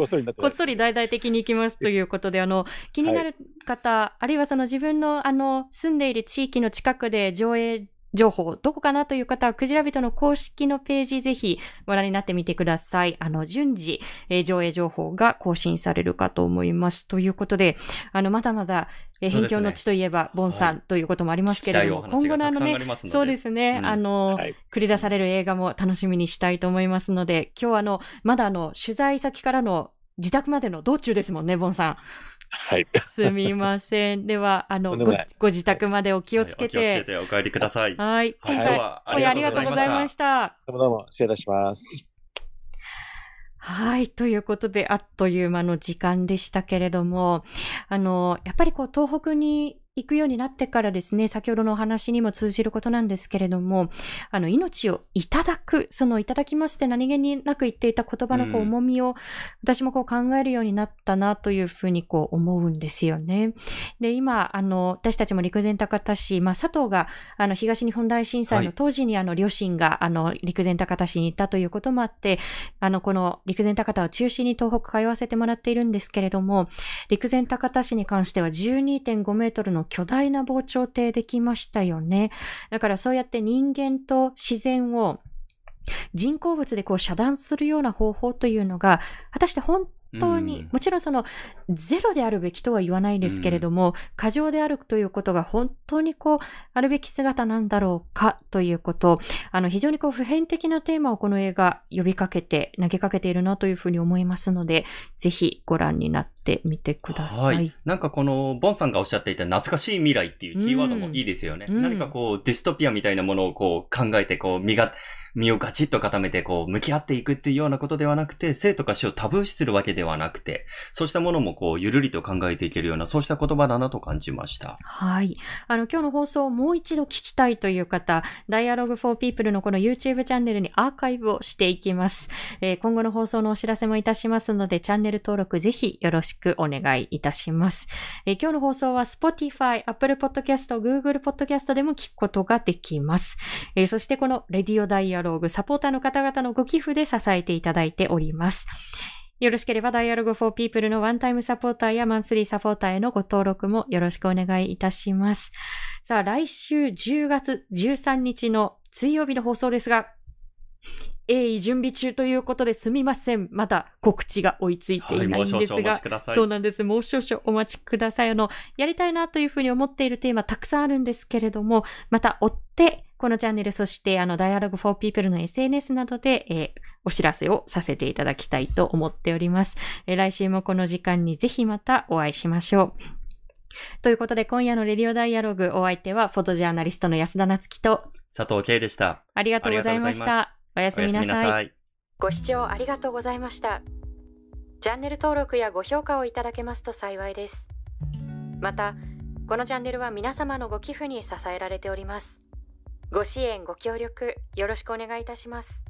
A: っそりこっそり大々的に行きますということで、あの、気になる方、はい、あるいはその自分のあの、住んでいる地域の近くで上映情報、どこかなという方は、クジラ人の公式のページ、ぜひご覧になってみてください。あの、順次、えー、上映情報が更新されるかと思います。ということで、あの、まだまだ、えー、辺境の地といえば、ボンさんということもありますけれども、
B: はい、
A: 今後のあの
B: ね、
A: そうですね、うん、あの、はい、繰り出される映画も楽しみにしたいと思いますので、今日はあの、まだあの、取材先からの自宅までの道中ですもんね、ボンさん。
E: はい。
A: すみません。では、あの、ごご自宅までお気をつけて。はい、お気をつけ
B: てお帰りください。
A: はい。今回、はい、ありがとうございました。
E: どうもどうも、失礼いたします。
A: はい。ということで、あっという間の時間でしたけれども、あの、やっぱりこう、東北に行くようになってからですね、先ほどのお話にも通じることなんですけれども、あの、命をいただく、そのいただきますって何気になく言っていた言葉のこう重みを、私もこう考えるようになったなというふうにこう思うんですよね。で、今、あの、私たちも陸前高田市、まあ、佐藤が、あの、東日本大震災の当時にあの、両親が、あの、陸前高田市に行ったということもあって、あの、この陸前高田を中心に東北通わせてもらっているんですけれども、陸前高田市に関しては12.5メートルの巨大な防潮堤できましたよね。だからそうやって人間と自然を人工物でこう遮断するような方法というのが、果たして本当に、うん、もちろんそのゼロであるべきとは言わないですけれども、うん、過剰であるということが本当にこう、あるべき姿なんだろうかということ、あの非常にこう普遍的なテーマをこの映画呼びかけて、投げかけているなというふうに思いますので、ぜひご覧になってみてください。はい。
B: なんかこの、ボンさんがおっしゃっていた懐かしい未来っていうキーワードもいいですよね。うん、何かこう、ディストピアみたいなものをこう考えて、こう、身が、身をガチッと固めて、こう、向き合っていくっていうようなことではなくて、生とか死をタブー視するわけではなくて、そうしたものもこう、ゆるりと考えていけるような、そうした言葉だなと感じました。
A: はい。あの、今日の放送をもう一度聞きたいという方、Dialogue for People のこの YouTube チャンネルにアーカイブをしていきます。えー、今後の放送のお知らせもいたしますので、チャンネル登録ぜひよろしくしくお願いいたします。えー、今日の放送は Spotify、Apple Podcast、Google Podcast でも聞くことができます。えー、そしてこの Radio Dialogue サポーターの方々のご寄付で支えていただいております。よろしければ Dialogue for People のワンタイムサポーターやマンスリーサポーターへのご登録もよろしくお願いいたします。さあ、来週10月13日の水曜日の放送ですが、鋭意準備中ということですみません。まだ告知が追いついていないんですが、はい、そうなんです。もう少々お待ちください。あの、やりたいなというふうに思っているテーマたくさんあるんですけれども、また追って、このチャンネル、そしてあの、Dialogue for People の SNS などで、えー、お知らせをさせていただきたいと思っております。えー、来週もこの時間にぜひまたお会いしましょう。ということで、今夜のレディオダイアログお相手は、フォトジャーナリストの安田なつきと、
B: 佐藤慶でした。
A: ありがとうございました。おやすみなさい。ご視聴ありがとうございました。チャンネル登録やご評価をいただけますと幸いです。また、このチャンネルは皆様のご寄付に支えられております。ご支援、ご協力、よろしくお願いいたします。